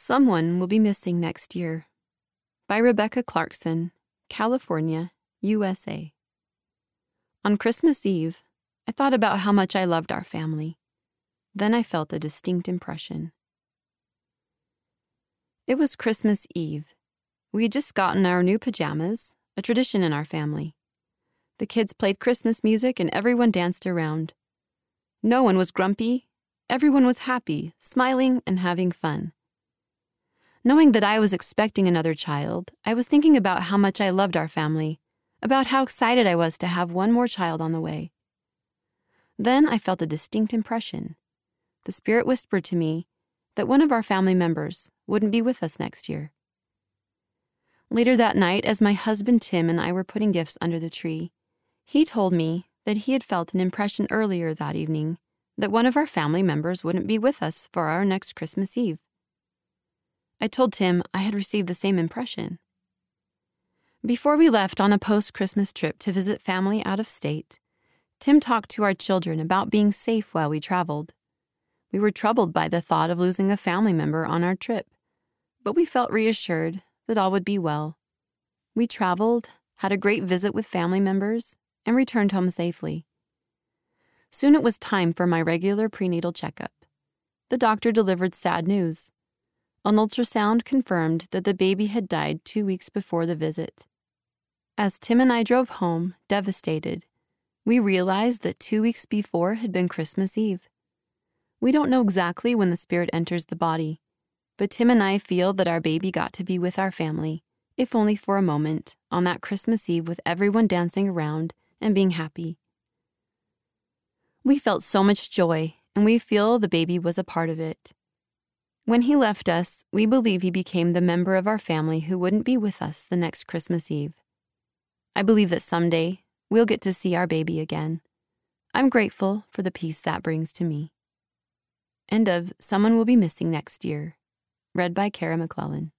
Someone will be missing next year. By Rebecca Clarkson, California, USA. On Christmas Eve, I thought about how much I loved our family. Then I felt a distinct impression. It was Christmas Eve. We had just gotten our new pajamas, a tradition in our family. The kids played Christmas music and everyone danced around. No one was grumpy, everyone was happy, smiling, and having fun. Knowing that I was expecting another child, I was thinking about how much I loved our family, about how excited I was to have one more child on the way. Then I felt a distinct impression. The Spirit whispered to me that one of our family members wouldn't be with us next year. Later that night, as my husband Tim and I were putting gifts under the tree, he told me that he had felt an impression earlier that evening that one of our family members wouldn't be with us for our next Christmas Eve. I told Tim I had received the same impression. Before we left on a post Christmas trip to visit family out of state, Tim talked to our children about being safe while we traveled. We were troubled by the thought of losing a family member on our trip, but we felt reassured that all would be well. We traveled, had a great visit with family members, and returned home safely. Soon it was time for my regular prenatal checkup. The doctor delivered sad news. An ultrasound confirmed that the baby had died two weeks before the visit. As Tim and I drove home, devastated, we realized that two weeks before had been Christmas Eve. We don't know exactly when the spirit enters the body, but Tim and I feel that our baby got to be with our family, if only for a moment, on that Christmas Eve with everyone dancing around and being happy. We felt so much joy, and we feel the baby was a part of it. When he left us, we believe he became the member of our family who wouldn't be with us the next Christmas Eve. I believe that someday we'll get to see our baby again. I'm grateful for the peace that brings to me. End of Someone Will Be Missing Next Year, read by Kara McClellan.